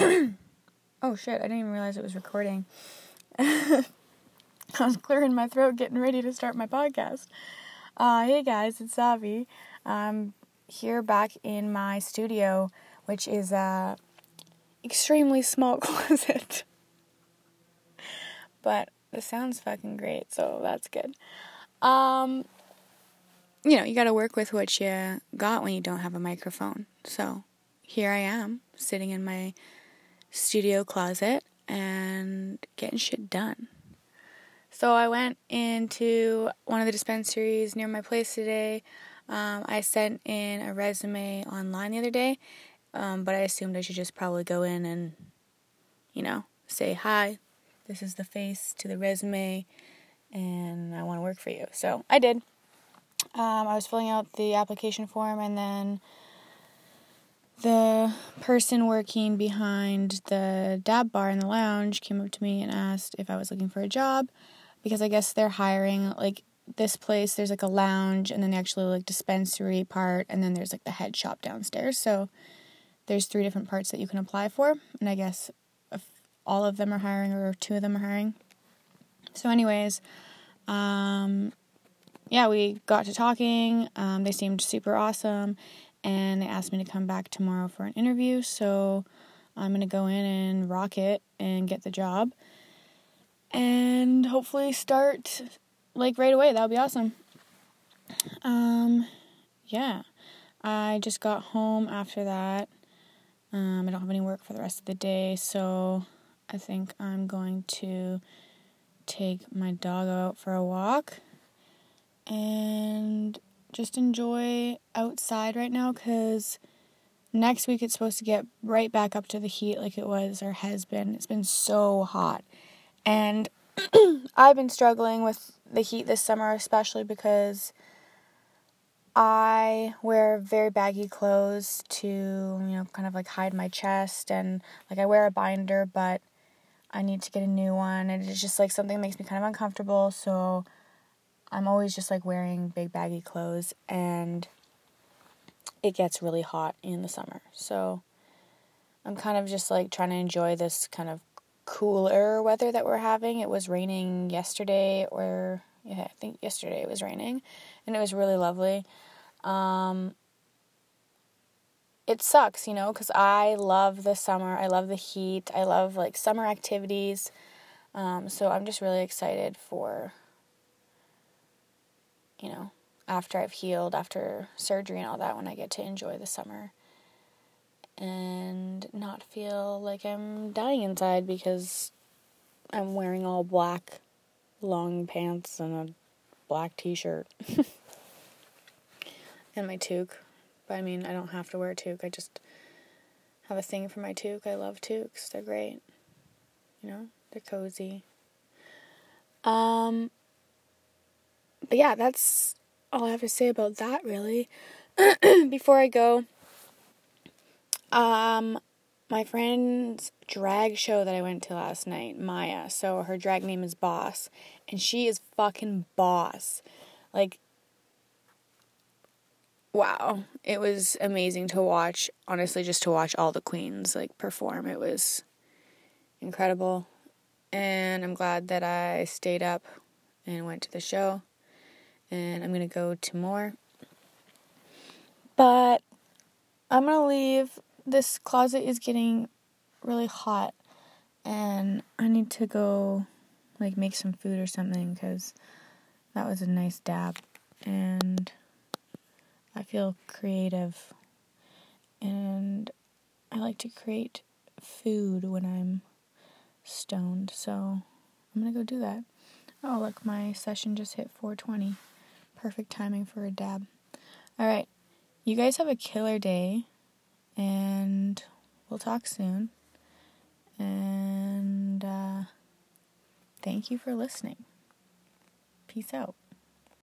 oh shit, I didn't even realize it was recording. I was clearing my throat getting ready to start my podcast. Uh, hey guys, it's Savi. I'm here back in my studio, which is a extremely small closet. but the sound's fucking great, so that's good. Um, you know, you got to work with what you got when you don't have a microphone. So here I am, sitting in my studio closet and getting shit done. So I went into one of the dispensaries near my place today. Um, I sent in a resume online the other day, um, but I assumed I should just probably go in and, you know, say hi. This is the face to the resume, and I want to work for you. So I did. Um, I was filling out the application form, and then the person working behind the dab bar in the lounge came up to me and asked if I was looking for a job because I guess they're hiring like this place there's like a lounge and then the actually like dispensary part and then there's like the head shop downstairs. So there's three different parts that you can apply for and I guess all of them are hiring or two of them are hiring. So anyways um yeah we got to talking. Um, they seemed super awesome and they asked me to come back tomorrow for an interview. So I'm going to go in and rock it and get the job and hopefully start like right away. That would be awesome. Um, yeah, I just got home after that. Um, I don't have any work for the rest of the day, so I think I'm going to take my dog out for a walk and just enjoy outside right now because next week it's supposed to get right back up to the heat like it was or has been. It's been so hot. And I've been struggling with the heat this summer, especially because I wear very baggy clothes to, you know, kind of like hide my chest and like I wear a binder, but I need to get a new one and it's just like something that makes me kind of uncomfortable. So I'm always just like wearing big baggy clothes and it gets really hot in the summer. So I'm kind of just like trying to enjoy this kind of cooler weather that we're having. It was raining yesterday or yeah, I think yesterday it was raining and it was really lovely. Um it sucks, you know, cuz I love the summer. I love the heat. I love like summer activities. Um so I'm just really excited for you know, after I've healed, after surgery and all that, when I get to enjoy the summer and not feel like I'm dying inside because I'm wearing all black long pants and a black t shirt and my toque. But I mean, I don't have to wear a toque. I just have a thing for my toque. I love toques. They're great. You know, they're cozy. Um, but yeah, that's all I have to say about that really. Before I go, um, my friend's drag show that I went to last night, Maya. So her drag name is Boss, and she is fucking boss. Like, wow, it was amazing to watch. Honestly, just to watch all the queens like perform, it was incredible. And I'm glad that I stayed up and went to the show and I'm going to go to more. But I'm going to leave. This closet is getting really hot and I need to go like make some food or something cuz that was a nice dab and I feel creative and I like to create food when I'm stoned. So I'm going to go do that. Oh, look, my session just hit 420. Perfect timing for a dab. All right. You guys have a killer day, and we'll talk soon. And uh, thank you for listening. Peace out.